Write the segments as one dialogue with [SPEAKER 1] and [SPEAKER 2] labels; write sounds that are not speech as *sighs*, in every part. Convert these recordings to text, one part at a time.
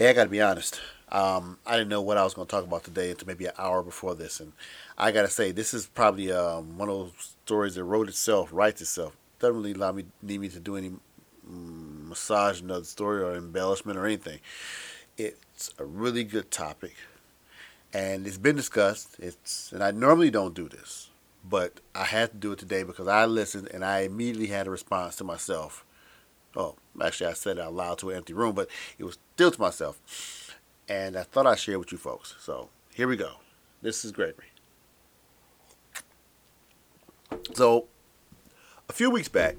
[SPEAKER 1] Hey, I got to be honest. Um, I didn't know what I was going to talk about today until maybe an hour before this, and I got to say this is probably um, one of those stories that wrote itself, writes itself. Doesn't really allow me need me to do any mm, massage another story or embellishment or anything. It's a really good topic, and it's been discussed. It's and I normally don't do this, but I had to do it today because I listened and I immediately had a response to myself. Oh, actually, I said it out loud to an empty room, but it was still to myself, and I thought I'd share with you folks. So here we go. This is Gregory. So, a few weeks back,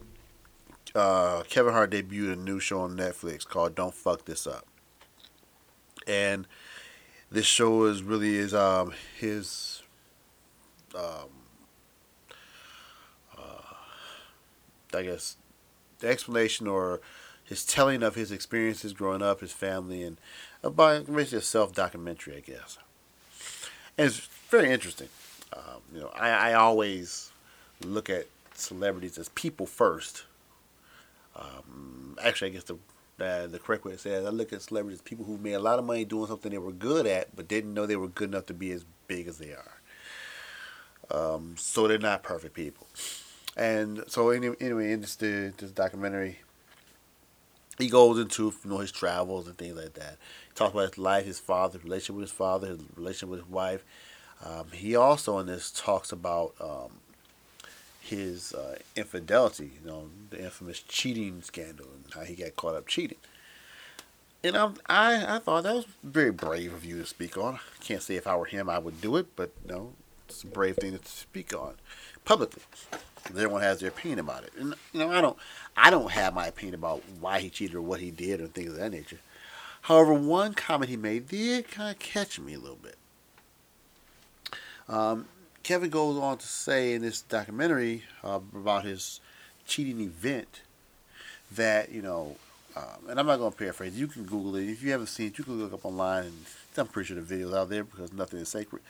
[SPEAKER 1] uh, Kevin Hart debuted a new show on Netflix called "Don't Fuck This Up," and this show is really is um, his um, uh, I guess the explanation or his telling of his experiences growing up, his family, and about basically a self documentary, I guess. And it's very interesting. Um, you know, I, I always look at celebrities as people first. Um, actually, I guess the uh, the correct way to say it, I look at celebrities as people who made a lot of money doing something they were good at, but didn't know they were good enough to be as big as they are. Um, so they're not perfect people. And so anyway, anyway in this this documentary, he goes into you know his travels and things like that. He talks about his life, his father, his relationship with his father, his relationship with his wife. Um, he also in this talks about um, his uh, infidelity, you know, the infamous cheating scandal and how he got caught up cheating. And I, I, I thought that was very brave of you to speak on. I can't say if I were him I would do it, but you know, it's a brave thing to speak on publicly. Everyone has their opinion about it, and you know, I don't, I don't have my opinion about why he cheated or what he did or things of that nature. However, one comment he made did kind of catch me a little bit. Um, Kevin goes on to say in this documentary uh, about his cheating event that you know, um, and I'm not going to paraphrase. You can Google it if you haven't seen it. You can look up online, and I'm pretty sure the video's out there because nothing is sacred.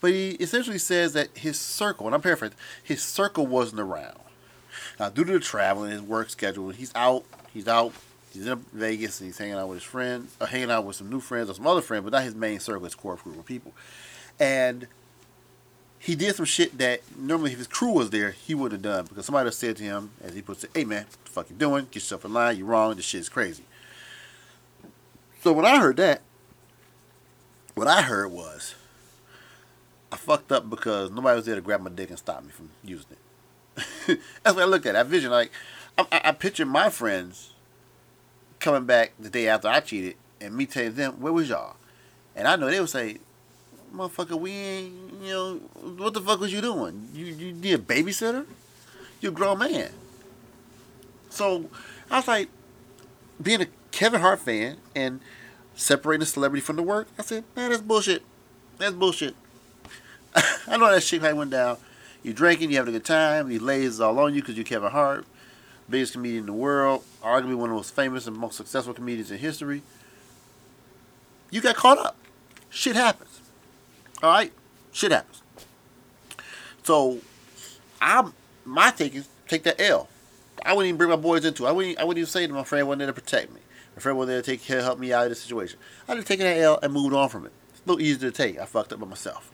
[SPEAKER 1] But he essentially says that his circle, and I'm paraphrasing, his circle wasn't around. Now, due to the traveling, and his work schedule, he's out. He's out. He's in Vegas and he's hanging out with his friends, or hanging out with some new friends or some other friends, but not his main circle, his core group of people. And he did some shit that normally if his crew was there, he would have done because somebody said to him, as he puts it, "Hey man, what the fuck you doing? Get yourself in line. You're wrong. This shit is crazy." So when I heard that, what I heard was, I fucked up because nobody was there to grab my dick and stop me from using it. *laughs* That's what I look at. I vision like I, I, I picture my friends coming back the day after I cheated and me telling them, "Where was y'all?" And I know they would say, motherfucker, we ain't, you know, what the fuck was you doing? You, you need a babysitter? You're a grown man. So I was like, being a Kevin Hart fan and separating the celebrity from the work, I said, man, that's bullshit. That's bullshit. *laughs* I know that shit went down. You're drinking, you having a good time, he lays all on you because you're Kevin Hart, biggest comedian in the world, arguably one of the most famous and most successful comedians in history. You got caught up. Shit happens. All right, shit happens. So, I'm my take is take that L. I wouldn't even bring my boys into it. I wouldn't. I wouldn't even say to my friend wasn't there to protect me. My friend wasn't there to take care, help me out of the situation. I just taken that L and moved on from it. It's a little easier to take. I fucked up by myself.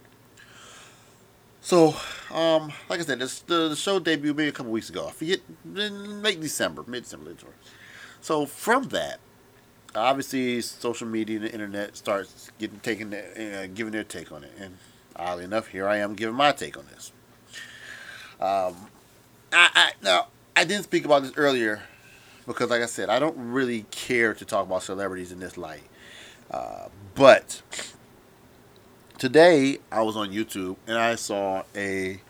[SPEAKER 1] So, um, like I said, this, the, the show debuted maybe a couple weeks ago. I forget, in late December, mid December. So from that, obviously social media and the internet starts getting taken, uh, giving their take on it, and oddly enough, here I am giving my take on this. Um, I, I now I didn't speak about this earlier because, like I said, I don't really care to talk about celebrities in this light. Uh, but today I was on YouTube and I saw a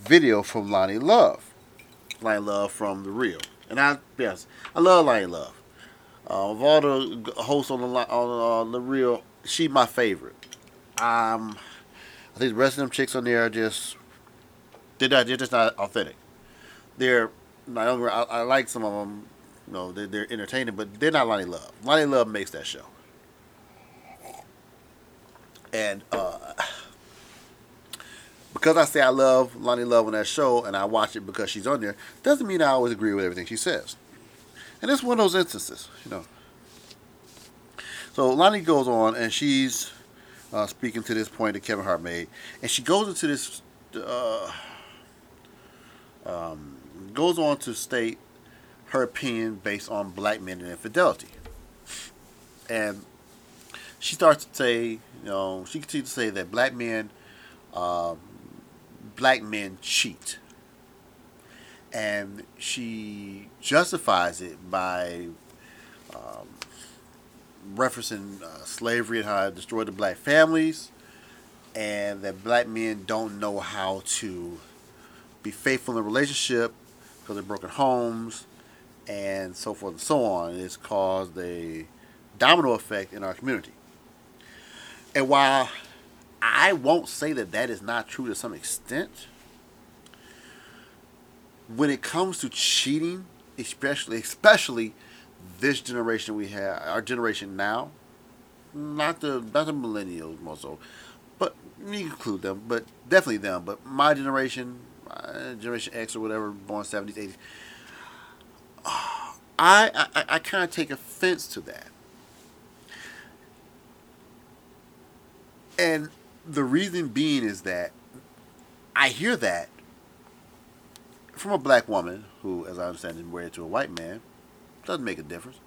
[SPEAKER 1] video from Loni Love. Loni Love from The Real. And I, yes, I love Loni Love. Uh, of all the hosts on the on uh, the real, she my favorite. Um, I think the rest of them chicks on there are just they're not they're just not authentic. They're I, I like some of them, you know, they're, they're entertaining, but they're not Loni Love. Loni Love makes that show, and uh, because I say I love Loni Love on that show and I watch it because she's on there, doesn't mean I always agree with everything she says. And it's one of those instances, you know. So Loni goes on, and she's uh, speaking to this point that Kevin Hart made, and she goes into this, uh, um, goes on to state her opinion based on black men and infidelity, and she starts to say, you know, she continues to say that black men, uh, black men cheat, and she justifies it by um, referencing uh, slavery and how it destroyed the black families, and that black men don't know how to be faithful in a relationship because of broken homes, and so forth and so on. It's caused a domino effect in our community. And while I won't say that that is not true to some extent, when it comes to cheating, especially especially this generation we have, our generation now, not the not the millennials more so, but you include them, but definitely them. But my generation, Generation X or whatever, born seventies, eighties, I I, I kind of take offense to that, and the reason being is that I hear that from a black woman who, as I understand, is married to a white man doesn't make a difference,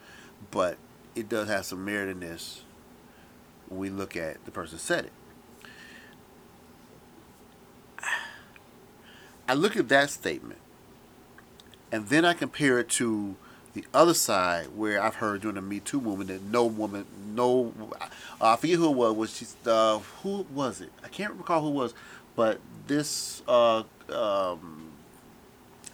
[SPEAKER 1] but it does have some merit in this when we look at the person said it. I look at that statement, and then I compare it to the other side where I've heard during the Me Too movement that no woman, no, uh, I forget who it was. Was she? Uh, who was it? I can't recall who it was, but this uh, um,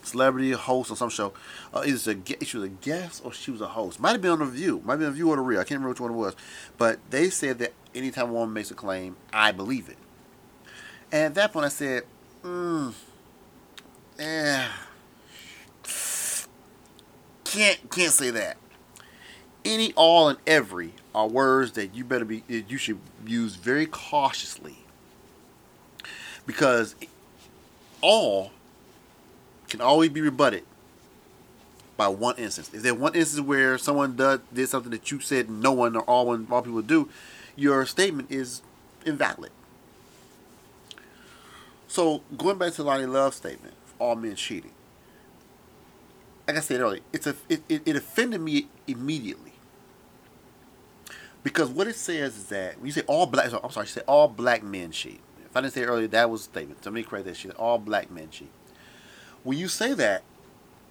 [SPEAKER 1] celebrity host on some show. Uh, either a, she was a guest or she was a host. Might have been on the View. Might have been a View or the Real. I can't remember which one it was. But they said that anytime a woman makes a claim, I believe it. And at that point, I said, hmm, eh, can't can't say that. Any, all, and every are words that you better be you should use very cautiously because all can always be rebutted by one instance. If there's one instance where someone does did something that you said no one or all one all people do, your statement is invalid. So going back to Loni Love's statement, all men cheating. Like I said earlier, it's a it, it, it offended me immediately. Because what it says is that when you say all black I'm sorry, you say all black men cheat. If I didn't say earlier, that was a statement. Me correct that shit. All black men cheat when you say that,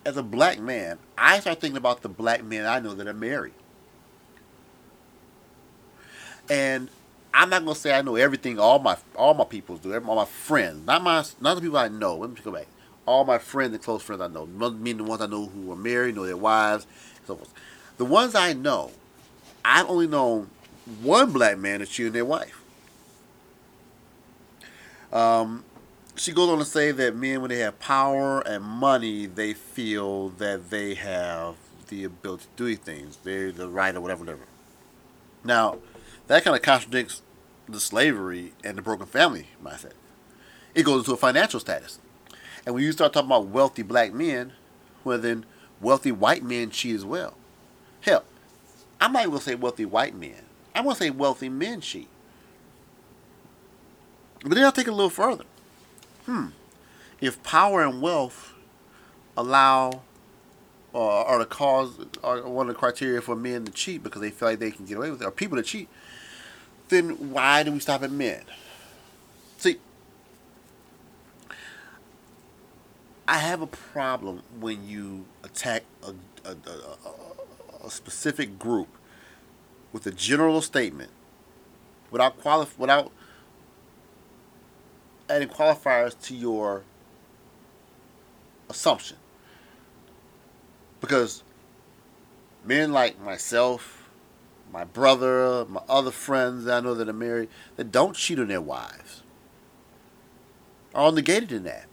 [SPEAKER 1] as a black man, I start thinking about the black men I know that are married. And I'm not gonna say I know everything all my all my people do, all my friends, not my not the people I know. Let me go back. All my friends and close friends I know, meaning the ones I know who are married, know their wives, so forth. The ones I know, I've only known one black man that's cheating their wife. Um, she goes on to say that men, when they have power and money, they feel that they have the ability to do things. They're the right or whatever, whatever. Now, that kind of contradicts the slavery and the broken family mindset. It goes into a financial status. And when you start talking about wealthy black men, well, then wealthy white men cheat as well. Hell, I might going say wealthy white men. I'm going to say wealthy men cheat. But then I'll take it a little further hmm, if power and wealth allow uh, are the cause are one of the criteria for men to cheat because they feel like they can get away with it, or people to cheat, then why do we stop at men? I have a problem when you attack a, a, a, a specific group with a general statement without qualif- without adding qualifiers to your assumption. Because men like myself, my brother, my other friends I know that are married, that don't cheat on their wives are all negated in that.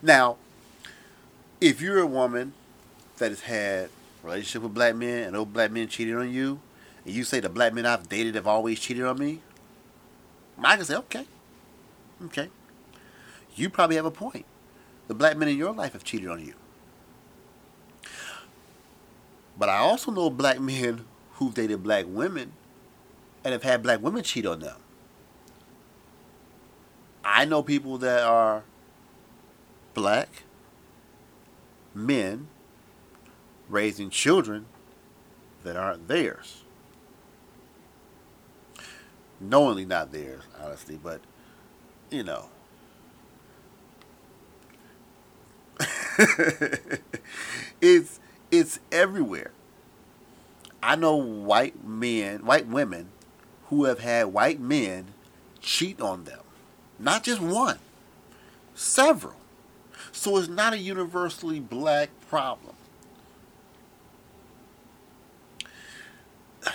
[SPEAKER 1] Now, if you're a woman that has had relationship with black men and those black men cheated on you, and you say the black men I've dated have always cheated on me, I can say, okay, okay you probably have a point. The black men in your life have cheated on you. But I also know black men who've dated black women and have had black women cheat on them. I know people that are black men raising children that aren't theirs. Knowingly not theirs, honestly, but you know. *laughs* it's it's everywhere. I know white men, white women who have had white men cheat on them. Not just one, several. So it's not a universally black problem. *sighs*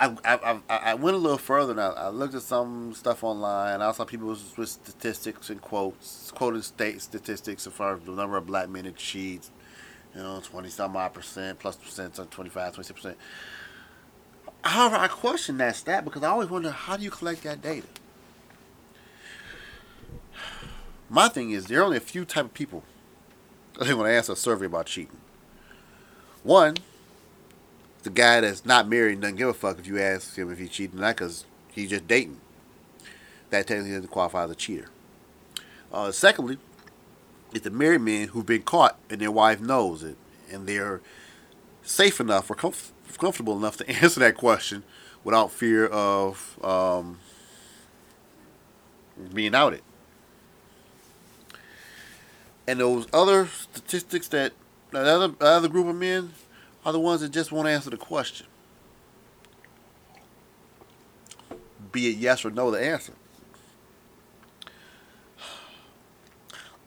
[SPEAKER 1] I, I, I, I went a little further and I, I looked at some stuff online. I saw people with, statistics and quotes, quoting state statistics as far as the number of black men that cheat, you know, 20 some odd percent, plus percent, 25, 26 percent. However, I question that stat because I always wonder how do you collect that data? My thing is, there are only a few type of people I think when I ask a survey about cheating. One, the guy that's not married and doesn't give a fuck if you ask him if he's cheating or not because he's just dating. That technically doesn't qualify as a cheater. Uh, secondly, it's the married men who've been caught and their wife knows it and they're safe enough or comf- comfortable enough to *laughs* answer that question without fear of um, being outed. And those other statistics that that other, other group of men are the ones that just won't answer the question. Be it yes or no, the answer.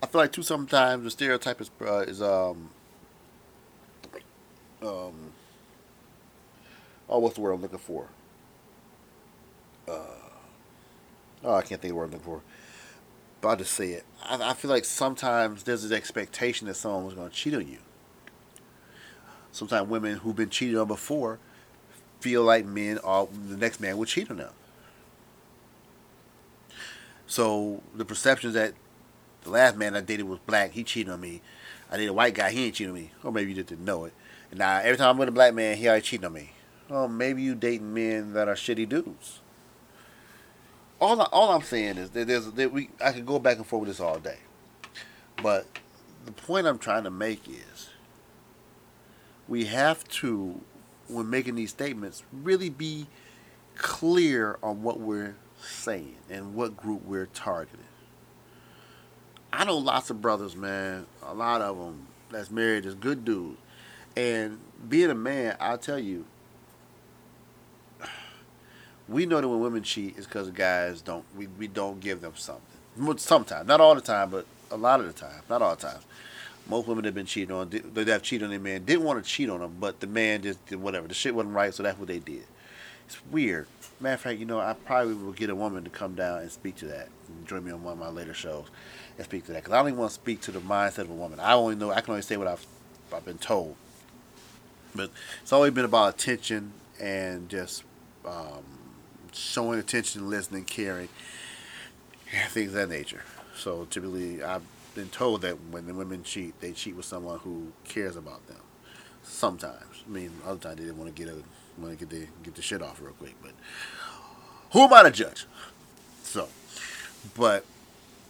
[SPEAKER 1] I feel like too sometimes the stereotype is uh, is um um oh what's the word I'm looking for? Uh, oh, I can't think of the word I'm looking for. I'll just say it. I, I feel like sometimes there's this expectation that someone was going to cheat on you sometimes women who've been cheated on before feel like men are the next man will cheat on them. So the perception that the last man I dated was black, he cheated on me. I dated a white guy, he ain't cheating on me. Or maybe you just didn't know it. And now every time I'm with a black man, he already cheating on me. Oh, maybe you dating men that are shitty dudes. All I, all I'm saying is that there's that we I could go back and forth with this all day, but the point I'm trying to make is we have to, when making these statements, really be clear on what we're saying and what group we're targeting. I know lots of brothers, man, a lot of them that's married is good dudes. And being a man, I'll tell you, we know that when women cheat, it's because guys don't we, we don't give them something. Sometimes, not all the time, but a lot of the time, not all the time most women have been cheated on. They have cheated on their man. Didn't want to cheat on them, but the man just did whatever. The shit wasn't right, so that's what they did. It's weird. Matter of fact, you know, I probably will get a woman to come down and speak to that. And join me on one of my later shows and speak to that. Because I even want to speak to the mindset of a woman. I only know, I can only say what I've, I've been told. But it's always been about attention and just um, showing attention, listening, caring, things of that nature. So typically, I've been told that when the women cheat, they cheat with someone who cares about them. Sometimes, I mean, other times they didn't want to get a want to get the get the shit off real quick. But who am I to judge? So, but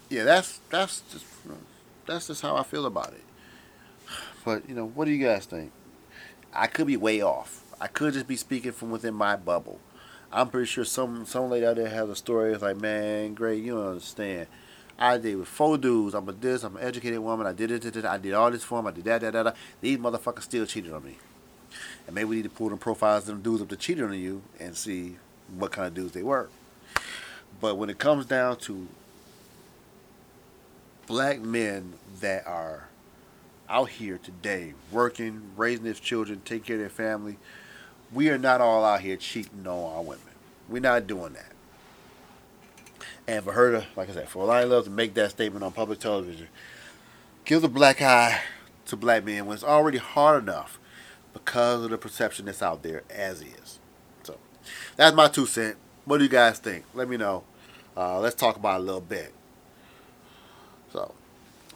[SPEAKER 1] yeah, that's that's just that's just how I feel about it. But you know, what do you guys think? I could be way off. I could just be speaking from within my bubble. I'm pretty sure some some lady out there has a story. It's like, man, great, you don't understand. I did with four dudes. I'm a this. I'm an educated woman. I did it. I did all this for them. I did that, that, that, that. These motherfuckers still cheated on me. And maybe we need to pull them profiles of them dudes up to cheating on you and see what kind of dudes they were. But when it comes down to black men that are out here today working, raising their children, taking care of their family, we are not all out here cheating on our women. We're not doing that. And for her to, like I said, for Alani Love to make that statement on public television, gives a black eye to black men when it's already hard enough because of the perception that's out there as is. So that's my two cent. What do you guys think? Let me know. Uh, let's talk about a little bit. So, *sighs*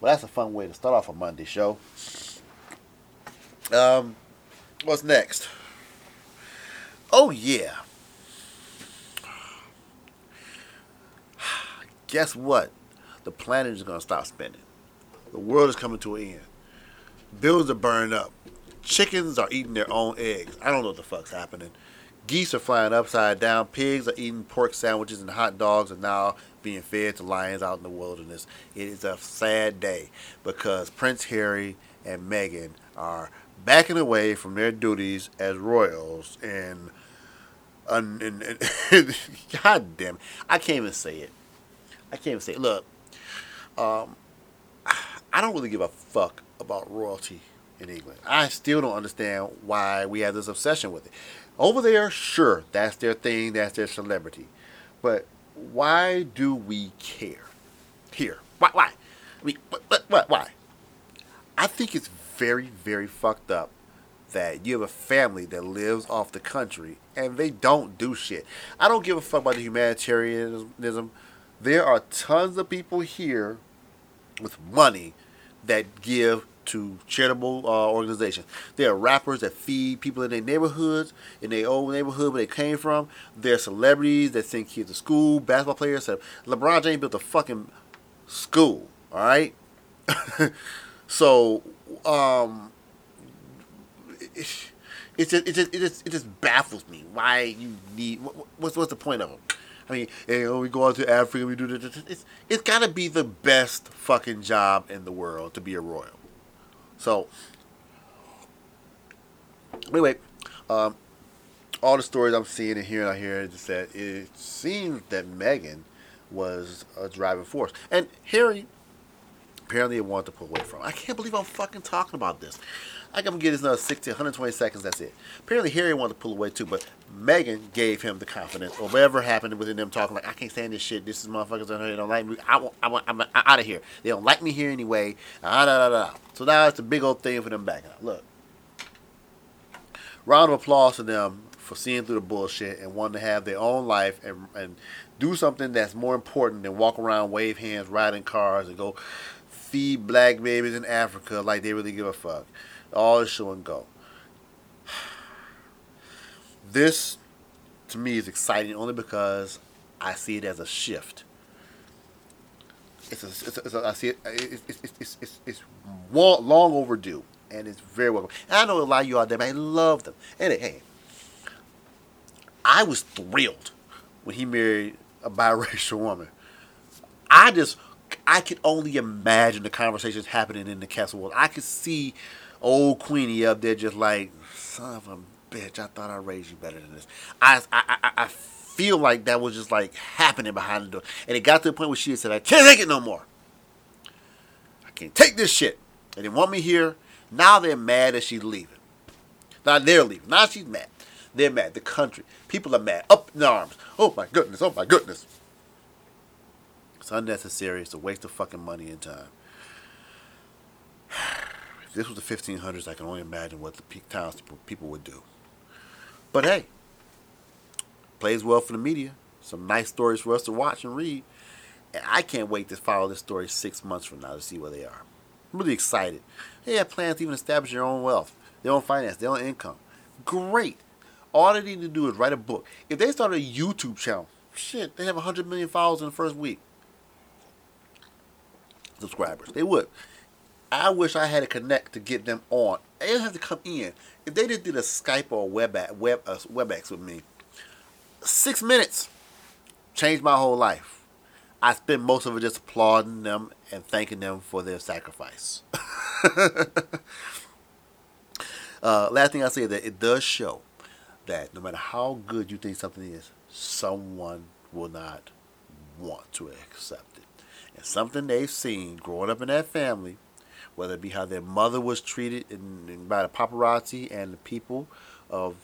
[SPEAKER 1] well, that's a fun way to start off a Monday show. Um, what's next? Oh yeah. *sighs* Guess what? The planet is gonna stop spinning. The world is coming to an end. Buildings are burning up. Chickens are eating their own eggs. I don't know what the fuck's happening. Geese are flying upside down. Pigs are eating pork sandwiches and hot dogs are now being fed to lions out in the wilderness. It is a sad day because Prince Harry and Meghan are backing away from their duties as royals and, and, and, and *laughs* God damn it. I can't even say it. I can't even say it. Look, um, I don't really give a fuck about royalty in England. I still don't understand why we have this obsession with it. Over there, sure, that's their thing, that's their celebrity. But why do we care? Here. Why? Why? I mean, what, what, why? I think it's very, very fucked up that you have a family that lives off the country and they don't do shit. I don't give a fuck about the humanitarianism. There are tons of people here with money that give to charitable uh, organizations. There are rappers that feed people in their neighborhoods, in their old neighborhood where they came from. There are celebrities that send kids to school, basketball players. LeBron James built a fucking school, all right? *laughs* so, um, it, it, just, it, just, it, just, it just baffles me why you need, What, what's, what's the point of them? I mean, you know, we go out to Africa, we do this. It's, it's got to be the best fucking job in the world to be a royal. So, anyway, um, all the stories I'm seeing and hearing out here is that it seems that Meghan was a driving force. And Harry apparently he wanted to pull away from. I can't believe I'm fucking talking about this. I can get this another 60, 120 seconds. That's it. Apparently, Harry wanted to pull away too, but Meghan gave him the confidence. Or whatever happened within them talking like, I can't stand this shit. This is motherfuckers that they don't like me. I want, I want, I'm, out of here. They don't like me here anyway. Ah, da, da, da. So now it's a big old thing for them backing out. Look, round of applause to them for seeing through the bullshit and wanting to have their own life and and do something that's more important than walk around, wave hands, ride in cars, and go feed black babies in Africa like they really give a fuck. All is show and go. *sighs* This, to me, is exciting only because I see it as a shift. It's a, it's a, it's a I see it. It's it's it's it's, it's long overdue, and it's very welcome. And I know a lot of you out there, man. I love them. And hey, I was thrilled when he married a biracial woman. I just I could only imagine the conversations happening in the castle world. I could see old Queenie up there just like, son of a bitch, I thought I raised you better than this. I, I, I, I feel like that was just like happening behind the door. And it got to the point where she said, I can't take it no more. I can't take this shit. They didn't want me here. Now they're mad that she's leaving. Now they're leaving. Now she's mad. They're mad. The country. People are mad. Up in arms. Oh my goodness. Oh my goodness. It's unnecessary. It's a waste of fucking money and time. *sighs* If this was the 1500s, I can only imagine what the peak towns people would do. But hey, plays well for the media. Some nice stories for us to watch and read. And I can't wait to follow this story six months from now to see where they are. I'm really excited. They have plans to even establish their own wealth, their own finance, their own income. Great. All they need to do is write a book. If they start a YouTube channel, shit, they have 100 million followers in the first week. Subscribers. They would. I wish I had a connect to get them on. They didn't have to come in. If they just did a Skype or a web web uh, WebEx with me, six minutes changed my whole life. I spent most of it just applauding them and thanking them for their sacrifice. *laughs* uh, last thing I say is that it does show that no matter how good you think something is, someone will not want to accept it. And something they've seen growing up in that family whether it be how their mother was treated in, in, by the paparazzi and the people of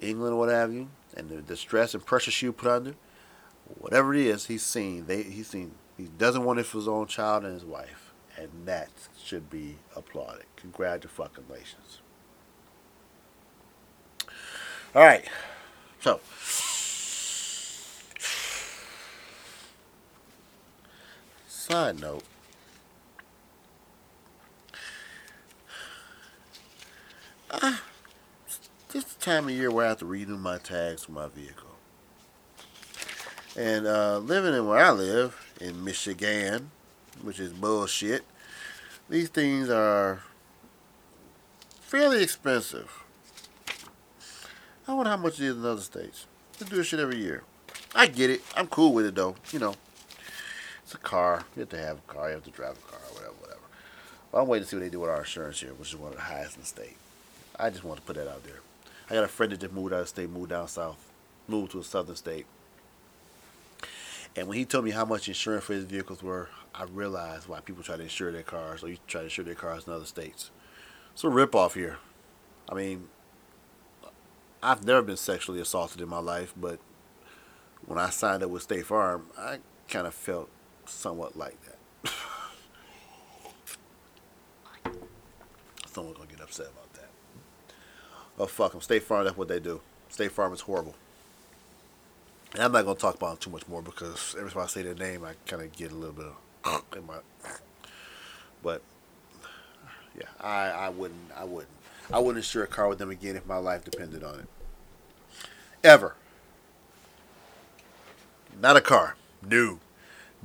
[SPEAKER 1] England or what have you, and the, the stress and pressure she put under, whatever it is, he's seen. They he's seen. He doesn't want it for his own child and his wife, and that should be applauded. Congratulations. All right, so. Side note. this is the time of year where I have to renew my tags for my vehicle. And uh, living in where I live, in Michigan, which is bullshit, these things are fairly expensive. I wonder how much it is in other states. They do this shit every year. I get it. I'm cool with it though. You know, a car. You have to have a car. You have to drive a car, whatever, whatever. But I'm waiting to see what they do with our insurance here, which is one of the highest in the state. I just want to put that out there. I got a friend that just moved out of state, moved down south, moved to a southern state. And when he told me how much insurance for his vehicles were, I realized why people try to insure their cars or you try to insure their cars in other states. It's a ripoff here. I mean, I've never been sexually assaulted in my life, but when I signed up with State Farm, I kind of felt somewhat like that. *laughs* Someone's gonna get upset about that. Oh fuck them. State Farm, that's what they do. State Farm is horrible. And I'm not gonna talk about them too much more because every time I say their name, I kind of get a little bit of *coughs* in my. But yeah, I I wouldn't I wouldn't I wouldn't insure a car with them again if my life depended on it. Ever. Not a car. No.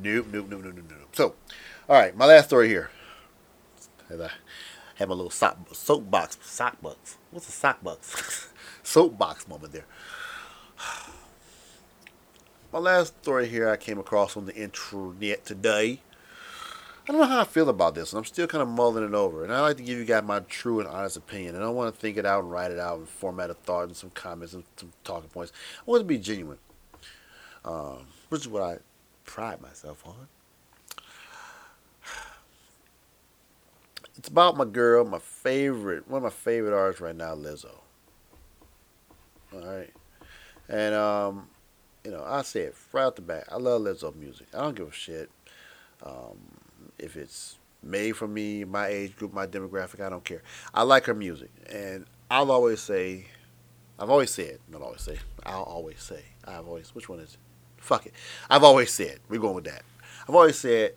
[SPEAKER 1] Nope, nope, nope, nope, nope, nope. So, all right, my last story here. I have my little sock, soapbox, sockbox. What's a sockbox? *laughs* soapbox moment there. *sighs* My last story here I came across on the internet today. I don't know how I feel about this, and I'm still kind of mulling it over. And I like to give you guys my true and honest opinion. And I want to think it out and write it out and format a thought and some comments and some talking points. I want to be genuine, um, which is what I pride myself on. It's about my girl, my favorite, one of my favorite artists right now, Lizzo. All right, and um, you know, I say it right out the back. I love Lizzo music. I don't give a shit um, if it's made for me, my age group, my demographic. I don't care. I like her music, and I'll always say, I've always said, not always say, I'll always say, I've always, which one is it? Fuck it. I've always said, we're going with that. I've always said,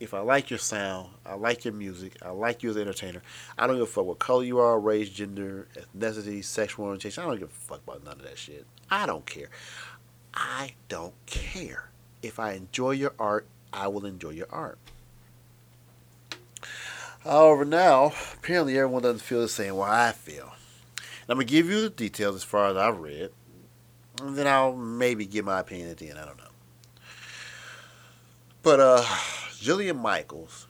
[SPEAKER 1] if I like your sound, I like your music, I like you as an entertainer, I don't give a fuck what color you are, race, gender, ethnicity, sexual orientation. I don't give a fuck about none of that shit. I don't care. I don't care. If I enjoy your art, I will enjoy your art. However, now, apparently everyone doesn't feel the same way I feel. I'm going to give you the details as far as I've read, and then I'll maybe give my opinion at the end. I don't know. But, uh, Jillian Michaels,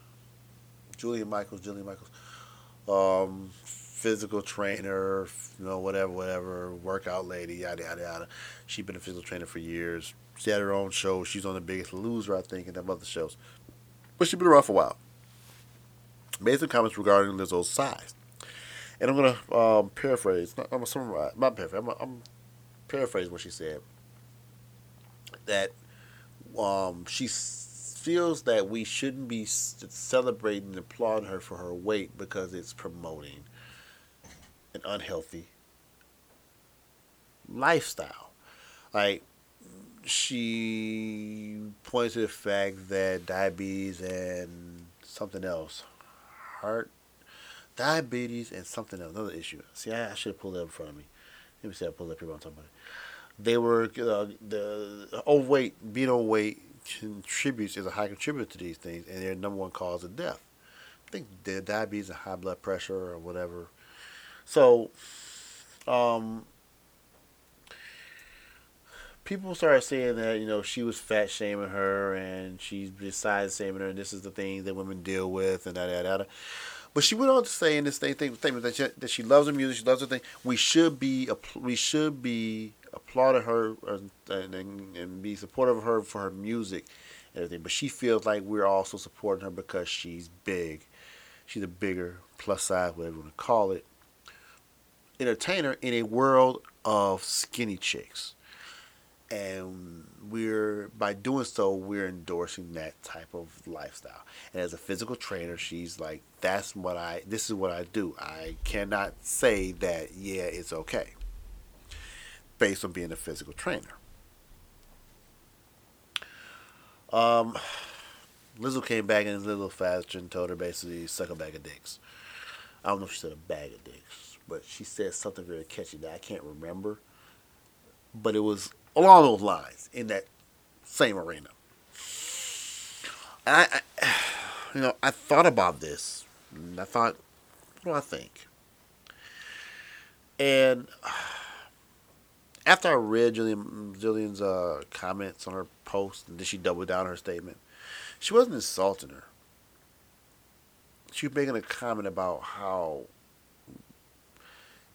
[SPEAKER 1] Julian Michaels, Jillian Michaels, um, physical trainer, you know, whatever, whatever, workout lady, yada, yada, yada. She's been a physical trainer for years. She had her own show. She's on The Biggest Loser, I think, and them other shows. But she's been around for a while. Made some comments regarding Lizzo's size. And I'm going to um, paraphrase. I'm to summarize. Not paraphrase. I'm, I'm paraphrase what she said. That um, she feels that we shouldn't be celebrating and applauding her for her weight because it's promoting an unhealthy lifestyle. Like she points to the fact that diabetes and something else, heart, diabetes and something else, another issue. See, I, I should have pulled that in front of me. Let me see. I pulled up here. About. It. They were uh, the overweight, being overweight contributes is a high contributor to these things, and they're number one cause of death. I think the diabetes and high blood pressure or whatever so, um, people started saying that you know she was fat shaming her, and she's decided shaming her, and this is the thing that women deal with, and da da da. But she went on to say in this thing, statement that she, that she loves her music, she loves her thing. We should be we should be applauding her and, and, and be supportive of her for her music and everything. But she feels like we're also supporting her because she's big. She's a bigger plus size, whatever you want to call it, entertainer in a world of skinny chicks. And we're by doing so, we're endorsing that type of lifestyle. And as a physical trainer, she's like, "That's what I. This is what I do. I cannot say that. Yeah, it's okay." Based on being a physical trainer. Um, Lizzo came back in a little faster and told her basically suck a bag of dicks. I don't know if she said a bag of dicks but she said something very catchy that I can't remember. But it was along those lines in that same arena. And I, I *sighs* you know, I thought about this. I thought, what do I think? And *sighs* after I read Jillian, Jillian's uh, comments on her post, and then she doubled down her statement, she wasn't insulting her. She was making a comment about how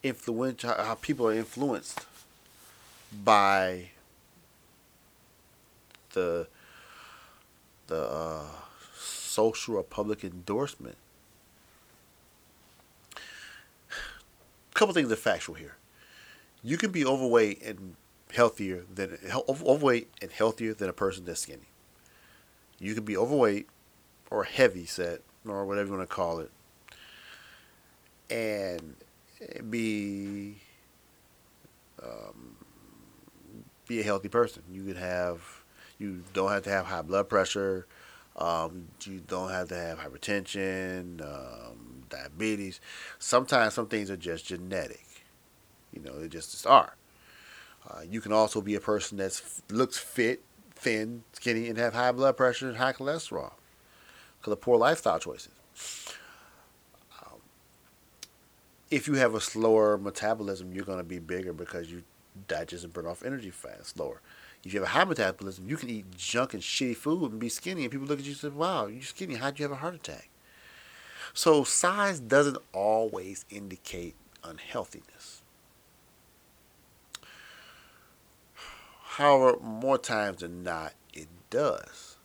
[SPEAKER 1] influential, how people are influenced by the the uh, social or public endorsement. A couple things are factual here. You can be overweight and healthier than overweight and healthier than a person that's skinny. You can be overweight or heavy set or whatever you want to call it, and be um, be a healthy person. You could have you don't have to have high blood pressure. Um, you don't have to have hypertension, um, diabetes. Sometimes some things are just genetic. You know, they just, are. Uh, you can also be a person that looks fit, thin, skinny, and have high blood pressure and high cholesterol because of poor lifestyle choices. Um, if you have a slower metabolism, you're going to be bigger because you digest and burn off energy fast, slower. If you have a high metabolism, you can eat junk and shitty food and be skinny, and people look at you and say, "Wow, you're skinny. How'd you have a heart attack?" So size doesn't always indicate unhealthiness. However, more times than not, it does.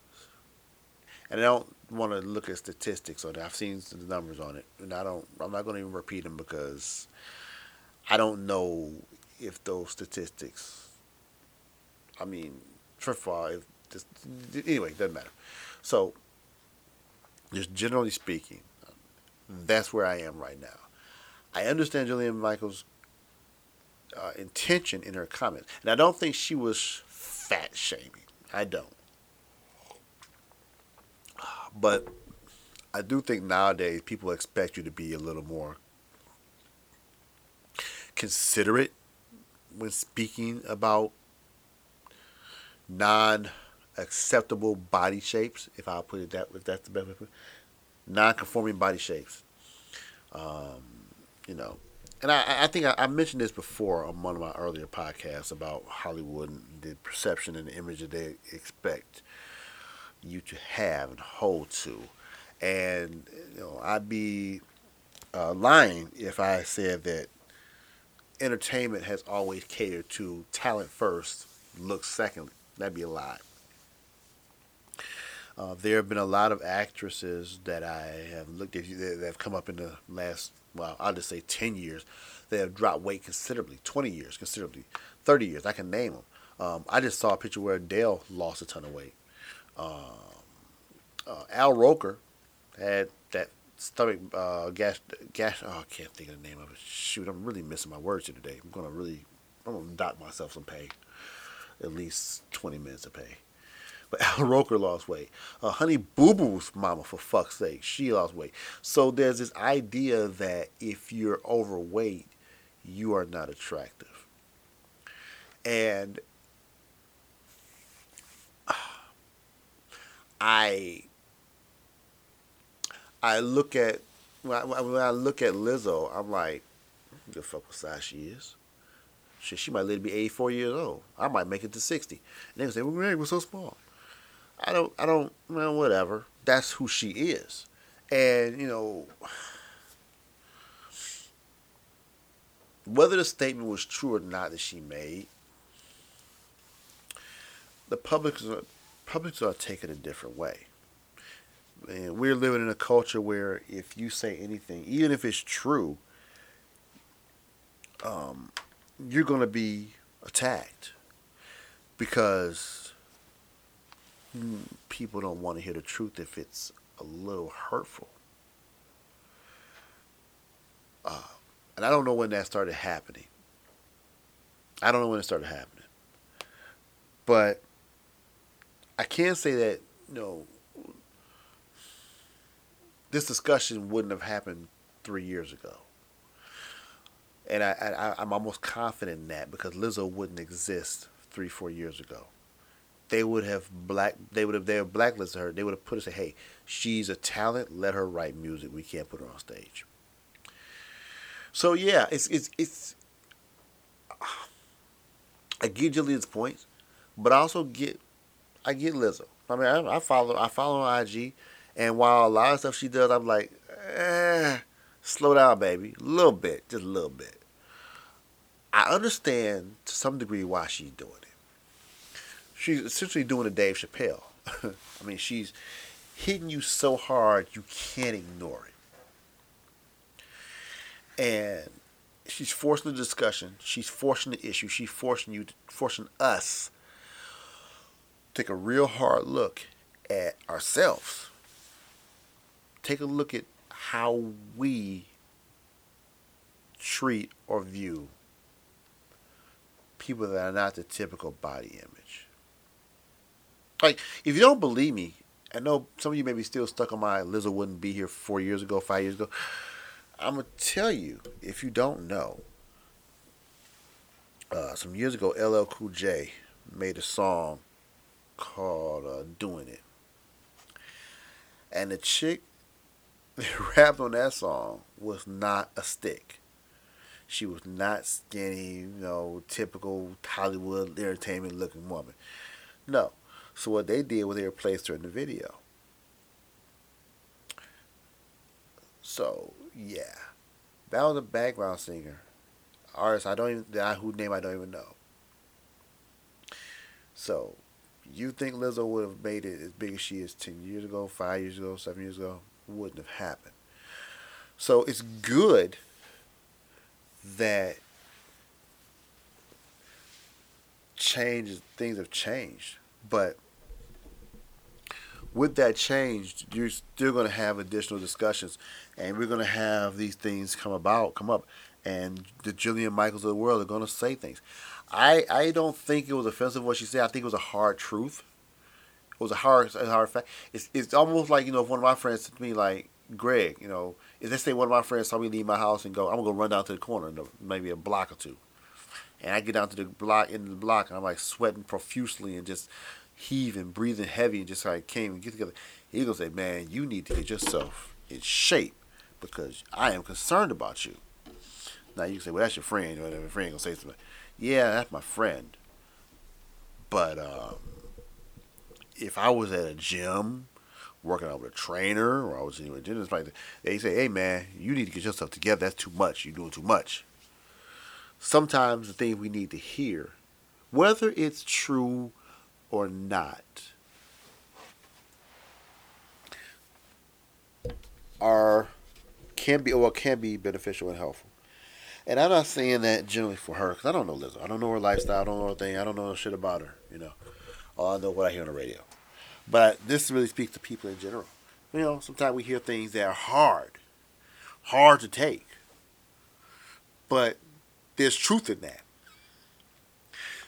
[SPEAKER 1] And I don't want to look at statistics on it. I've seen the numbers on it, and I don't. I'm not going to even repeat them because I don't know if those statistics I mean, all, just, anyway, doesn't matter. So, just generally speaking, that's where I am right now. I understand Jillian Michaels' uh, intention in her comments, and I don't think she was fat shaming. I don't. But I do think nowadays people expect you to be a little more considerate when speaking about non acceptable body shapes, if I put it that if that's the best way to put it. Non conforming body shapes. Um, you know. And I, I think I, I, mentioned this before on one of my earlier podcasts about Hollywood and the perception and the image that they expect you to have and hold to. And you know, I'd be uh, lying if I said that entertainment has always catered to talent first, looks second, That'd be a lot. Uh, there have been a lot of actresses that I have looked at that have come up in the last, well, I'll just say 10 years. They have dropped weight considerably, 20 years considerably, 30 years. I can name them. Um, I just saw a picture where Adele lost a ton of weight. Um, uh, Al Roker had that stomach uh, gas, gas. Oh, I can't think of the name of it. Shoot, I'm really missing my words here today. I'm gonna really, I'm gonna dot myself some pay at least 20 minutes of pay. But *laughs* Al Roker lost weight. Uh, Honey Boo Boo's mama, for fuck's sake, she lost weight. So there's this idea that if you're overweight, you are not attractive. And I I look at when I, when I look at Lizzo, I'm like, the fuck what size she is. She might live to be 84 years old. I might make it to 60. And they say, well, Mary, we're so small. I don't, I don't, well, whatever. That's who she is. And, you know, whether the statement was true or not that she made, the public is, publics are taking a different way. And we're living in a culture where if you say anything, even if it's true, um, you're going to be attacked because people don't want to hear the truth if it's a little hurtful. Uh, and I don't know when that started happening. I don't know when it started happening. But I can say that, you know, this discussion wouldn't have happened three years ago and I, I I'm almost confident in that because Lizzo wouldn't exist three four years ago. They would have black. They would have. They have blacklisted her. They would have put us. Say, hey, she's a talent. Let her write music. We can't put her on stage. So yeah, it's it's it's. I get Jillian's points, but I also get, I get Lizzo. I mean, I, I follow I follow her IG, and while a lot of stuff she does, I'm like, eh, slow down, baby, a little bit, just a little bit. I understand to some degree why she's doing it. She's essentially doing a Dave Chappelle. *laughs* I mean, she's hitting you so hard you can't ignore it. And she's forcing the discussion. She's forcing the issue. She's forcing you, forcing us to take a real hard look at ourselves. Take a look at how we treat or view people that are not the typical body image. Like, if you don't believe me, I know some of you may be still stuck on my Lizzo wouldn't be here four years ago, five years ago. I'm gonna tell you, if you don't know, uh, some years ago, LL Cool J made a song called uh, "Doing It," and the chick *laughs* that rapped on that song was not a stick. She was not skinny, you know, typical Hollywood entertainment looking woman. No. So what they did was they replaced her in the video. So yeah, that was a background singer, artist. I don't even whose name I don't even know. So, you think Lizzo would have made it as big as she is ten years ago, five years ago, seven years ago? Wouldn't have happened. So it's good that changes things have changed, but with that change, you're still going to have additional discussions, and we're going to have these things come about, come up, and the Jillian Michaels of the world are going to say things. I I don't think it was offensive what she said. I think it was a hard truth. It was a hard a hard fact. It's it's almost like you know if one of my friends said to me like Greg, you know, if let's say one of my friends saw me leave my house and go, I'm gonna go run down to the corner, maybe a block or two, and I get down to the block in the block, and I'm like sweating profusely and just heaving, breathing heavy, and just like came and get together. He's gonna say, "Man, you need to get yourself in shape because I am concerned about you." Now you can say, "Well, that's your friend." Whatever your friend gonna say something. Yeah, that's my friend. But um, if I was at a gym working out with a trainer or I was in a gym, like they say, "Hey, man, you need to get yourself together. That's too much. You're doing too much." Sometimes the thing we need to hear, whether it's true or not are can be or can be beneficial and helpful. And I'm not saying that generally for her because I don't know Lizzo. I don't know her lifestyle. I don't know her thing. I don't know shit about her. You know, all I know what I hear on the radio. But this really speaks to people in general. You know, sometimes we hear things that are hard, hard to take. But there's truth in that.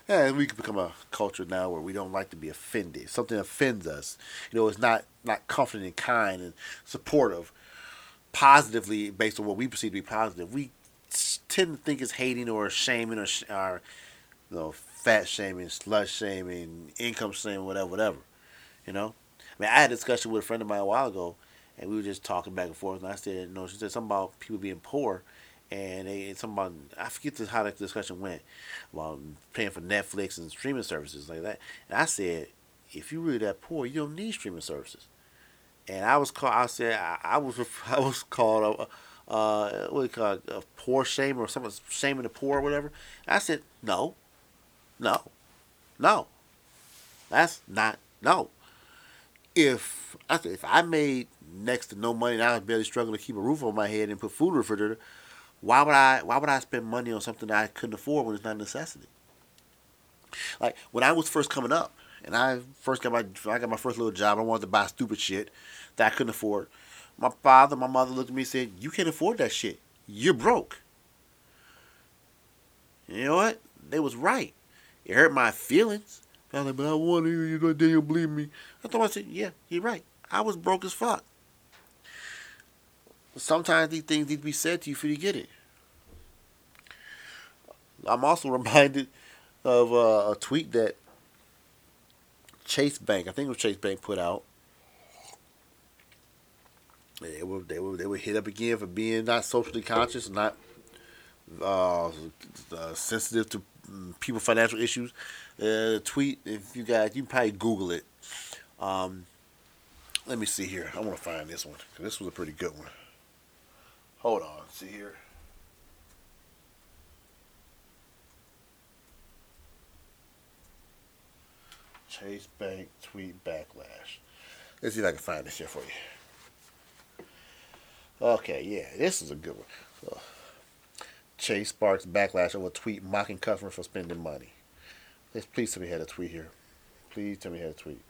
[SPEAKER 1] And we can become a culture now where we don't like to be offended. Something offends us. You know, it's not not confident and kind and supportive, positively based on what we perceive to be positive. We tend to think it's hating or shaming or, or you know, fat shaming, slut shaming, income shaming, whatever, whatever. You know, I mean, I had a discussion with a friend of mine a while ago, and we were just talking back and forth. And I said, you know, she said something about people being poor, and they something about I forget this, how the discussion went about paying for Netflix and streaming services like that. And I said, if you're really that poor, you don't need streaming services. And I was called. I said I, I was *laughs* I was called a, uh, what do you call it, a poor shame or someone shaming the poor or whatever. I said no, no, no. That's not no. If I said if I made next to no money and I was barely struggling to keep a roof over my head and put food in the refrigerator, why would I why would I spend money on something that I couldn't afford when it's not a necessity? Like when I was first coming up and I first got my I got my first little job, I wanted to buy stupid shit that I couldn't afford. My father, my mother looked at me and said, You can't afford that shit. You're broke. You know what? They was right. It hurt my feelings. I was like, but I want you. you know, then you'll believe me. I thought I said, yeah, you're right. I was broke as fuck. Sometimes these things need to be said to you for you get it. I'm also *laughs* reminded of uh, a tweet that Chase Bank, I think it was Chase Bank, put out. They were they were they were hit up again for being not socially conscious, not uh, uh, sensitive to mm, people financial issues. Uh, tweet if you guys you probably Google it. Um, let me see here. I want to find this one. This was a pretty good one. Hold on. See here. Chase Bank tweet backlash. Let's see if I can find this here for you. Okay, yeah, this is a good one. Chase sparks backlash over tweet mocking customer for spending money. Please tell me how to tweet here. Please tell me how to tweet.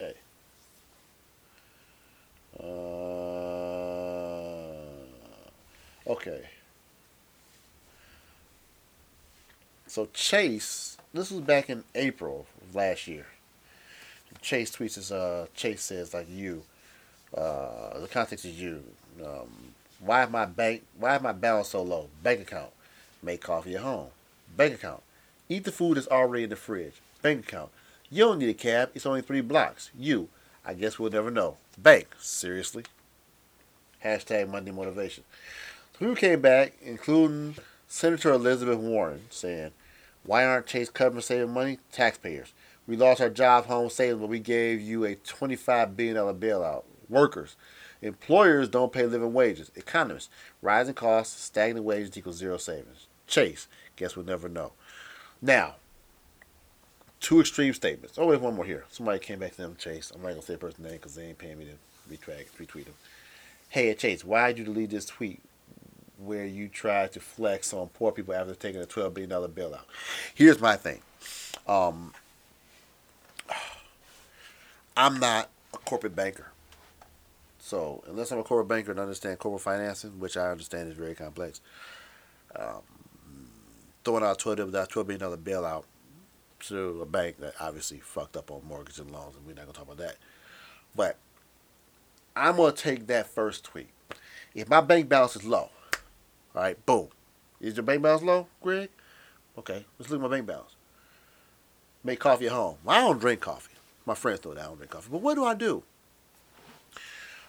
[SPEAKER 1] Okay. Uh, okay. So Chase, this was back in April of last year. Chase tweets as uh, Chase says like you. Uh, the context is you. Um, why my bank? Why my balance so low? Bank account. Make coffee at home. Bank account. Eat the food that's already in the fridge. Bank account. You don't need a cab. It's only three blocks. You. I guess we'll never know. Bank. Seriously. Hashtag Monday Motivation. Who came back, including Senator Elizabeth Warren, saying, Why aren't Chase customers saving money? Taxpayers. We lost our job, home savings, but we gave you a $25 billion bailout. Workers. Employers don't pay living wages. Economists. Rising costs, stagnant wages equals zero savings. Chase. Guess we'll never know. Now, two extreme statements. Oh, wait, one more here. Somebody came back to them, Chase. I'm not going to say a person's name because they ain't paying me to retweet, retweet them. Hey, Chase, why did you delete this tweet where you tried to flex on poor people after taking a $12 billion bailout? Here's my thing. Um, I'm not a corporate banker. So, unless I'm a corporate banker and understand corporate financing, which I understand is very complex, um, throwing out $12, $12 billion bailout to a bank that obviously fucked up on mortgage and loans, and we're not to talk about that. But I'm to take that first tweet. If my bank balance is low, all right, boom. Is your bank balance low, Greg? Okay, let's look at my bank balance. Make coffee at home. Well, I don't drink coffee. My friends know that I don't drink coffee. But what do I do?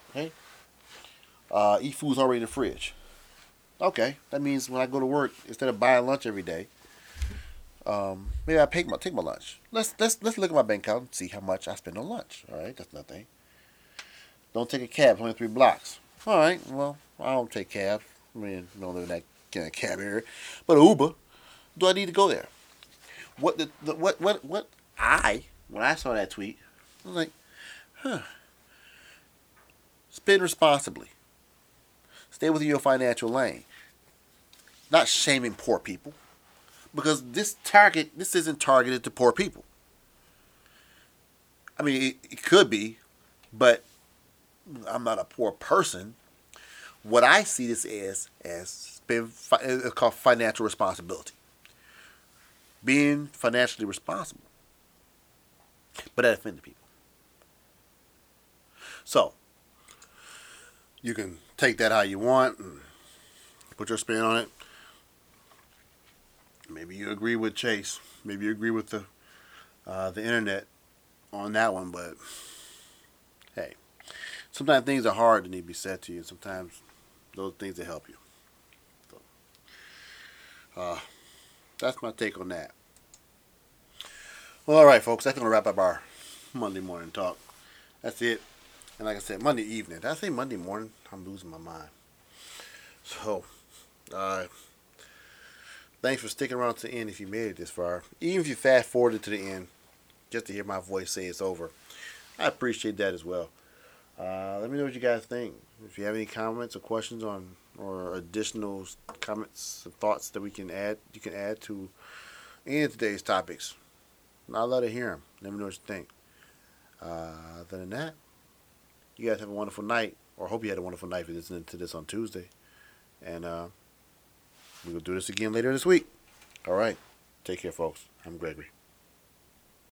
[SPEAKER 1] Okay. Uh, eat food's already in the fridge. Okay, that means when I go to work, instead of buying lunch every day, um, maybe I take my take my lunch. Let's let's let's look at my bank account and see how much I spend on lunch. All right, that's nothing. Don't take a cab. Only three blocks. All right. Well, I don't take cab. I mean, don't live in that kind of cab area. But Uber, do I need to go there? What the, the what what what I when I saw that tweet, I was like, huh. Spend responsibly. Stay within your financial lane. Not shaming poor people. Because this target this isn't targeted to poor people. I mean it, it could be, but I'm not a poor person. What I see this as as being it's uh, called financial responsibility. Being financially responsible. But that offended people. So you can take that how you want and put your spin on it. Maybe you agree with Chase. Maybe you agree with the uh, the internet on that one, but hey, sometimes things are hard that need to be said to you, and sometimes those things that help you. So, uh, that's my take on that. Well, all right, folks, that's gonna wrap up our Monday morning talk. That's it. And like I said, Monday evening. Did I say Monday morning? I'm losing my mind. So, uh, thanks for sticking around to the end if you made it this far. Even if you fast forwarded to the end, just to hear my voice say it's over. I appreciate that as well. Uh, let me know what you guys think. If you have any comments or questions on or additional comments and thoughts that we can add, you can add to any of today's topics. I'd love to hear them. Let me know what you think. Uh, other than that, you guys have a wonderful night, or hope you had a wonderful night if you're listening to this on Tuesday. And uh, we'll do this again later this week. All right. Take care, folks. I'm Gregory.